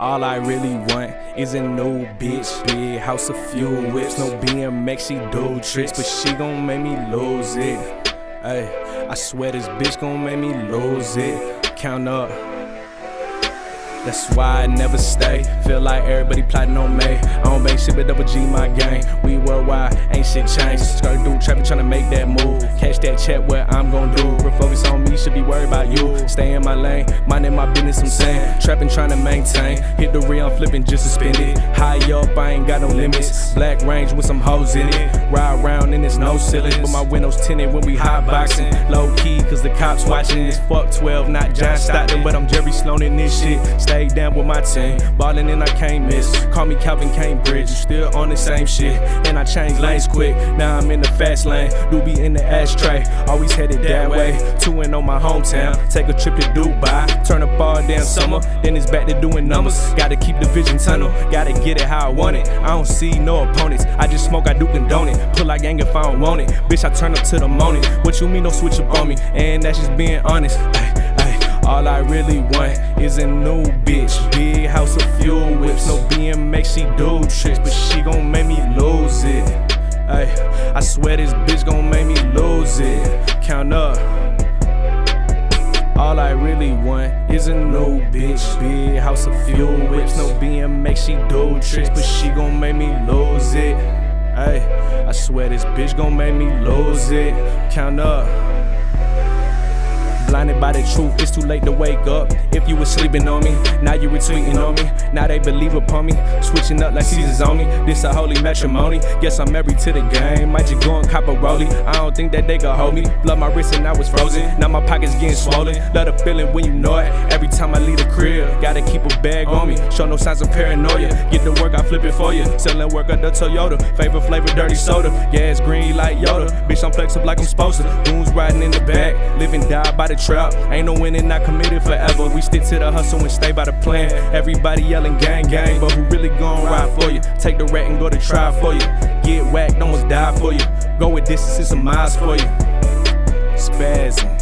All I really want is a new bitch, big house of few whips. No BMX, she do tricks, but she gon' make me lose it. Hey, I swear this bitch gon' make me lose it. Count up. That's why I never stay. Feel like everybody plotting on me. I don't make shit but double G my gang. We worldwide, ain't shit changed. Skirt do traffic trying to make that move. That check, what I'm gon' do. Refocus on me, should be worried about you. Stay in my lane, minding my business, I'm saying. Trapping, trying to maintain. Hit the real, I'm flipping just to spin it. High up, I ain't got no limits. Black range with some hoes in it. Ride around and it's no ceilings. But my windows tinted when we hot boxing. Low key, cops watching. this fuck 12, not John Stockton, but I'm Jerry Sloan in this shit. Stay down with my team. Ballin' and I can't miss. Call me Calvin Cambridge. You still on the same shit. And I changed lanes quick. Now I'm in the fast lane. Do be in the ashtray. Always headed that way. Two in on my hometown. Take a trip to Dubai. Turn up all down summer. Then it's back to doing numbers. Gotta keep the vision tunnel. Gotta get it how I want it. I don't see no opponents. I just smoke, I do condone it. Pull like gang if I don't want it. Bitch, I turn up to the morning. What you mean, don't switch up on me? And that's just being honest. All I really want is a new bitch. Big house of fuel whips. No BMX, she do tricks, but she gon' make me lose it. Ay, I swear this bitch gon' make me lose it. Count up. All I really want is a new bitch. Big house of fuel whips. No BMX, she do tricks, but she gon' make me lose it. Ay, I swear this bitch gon' make me lose it. Count up. Blinded by the truth, it's too late to wake up. If you was sleeping on me, now you retweeting on me. Now they believe upon me, switching up like seasons on me. This a holy matrimony. Guess I'm married to the game. Might just go and cop a rollie. I don't think that they can hold me. Blood my wrist and I was frozen. Now my pockets getting swollen. Love the feeling when you know it. Every time I leave the crib, gotta keep a bag on me. Show no signs of paranoia. Get the work, I flip it for you. Selling work at the Toyota. Favorite flavor, dirty soda. Gas green like Yoda. Bitch, I'm flexible like I'm supposed to. Goons riding in the back. Living die by the trap. Ain't no winning, not committed forever. We stick to the hustle and stay by the plan. Everybody yelling gang, gang, but who really gon' ride for you? Take the rat and go to try for you. Get whacked, almost die for you. Go with distance, some miles for you. Spazzing.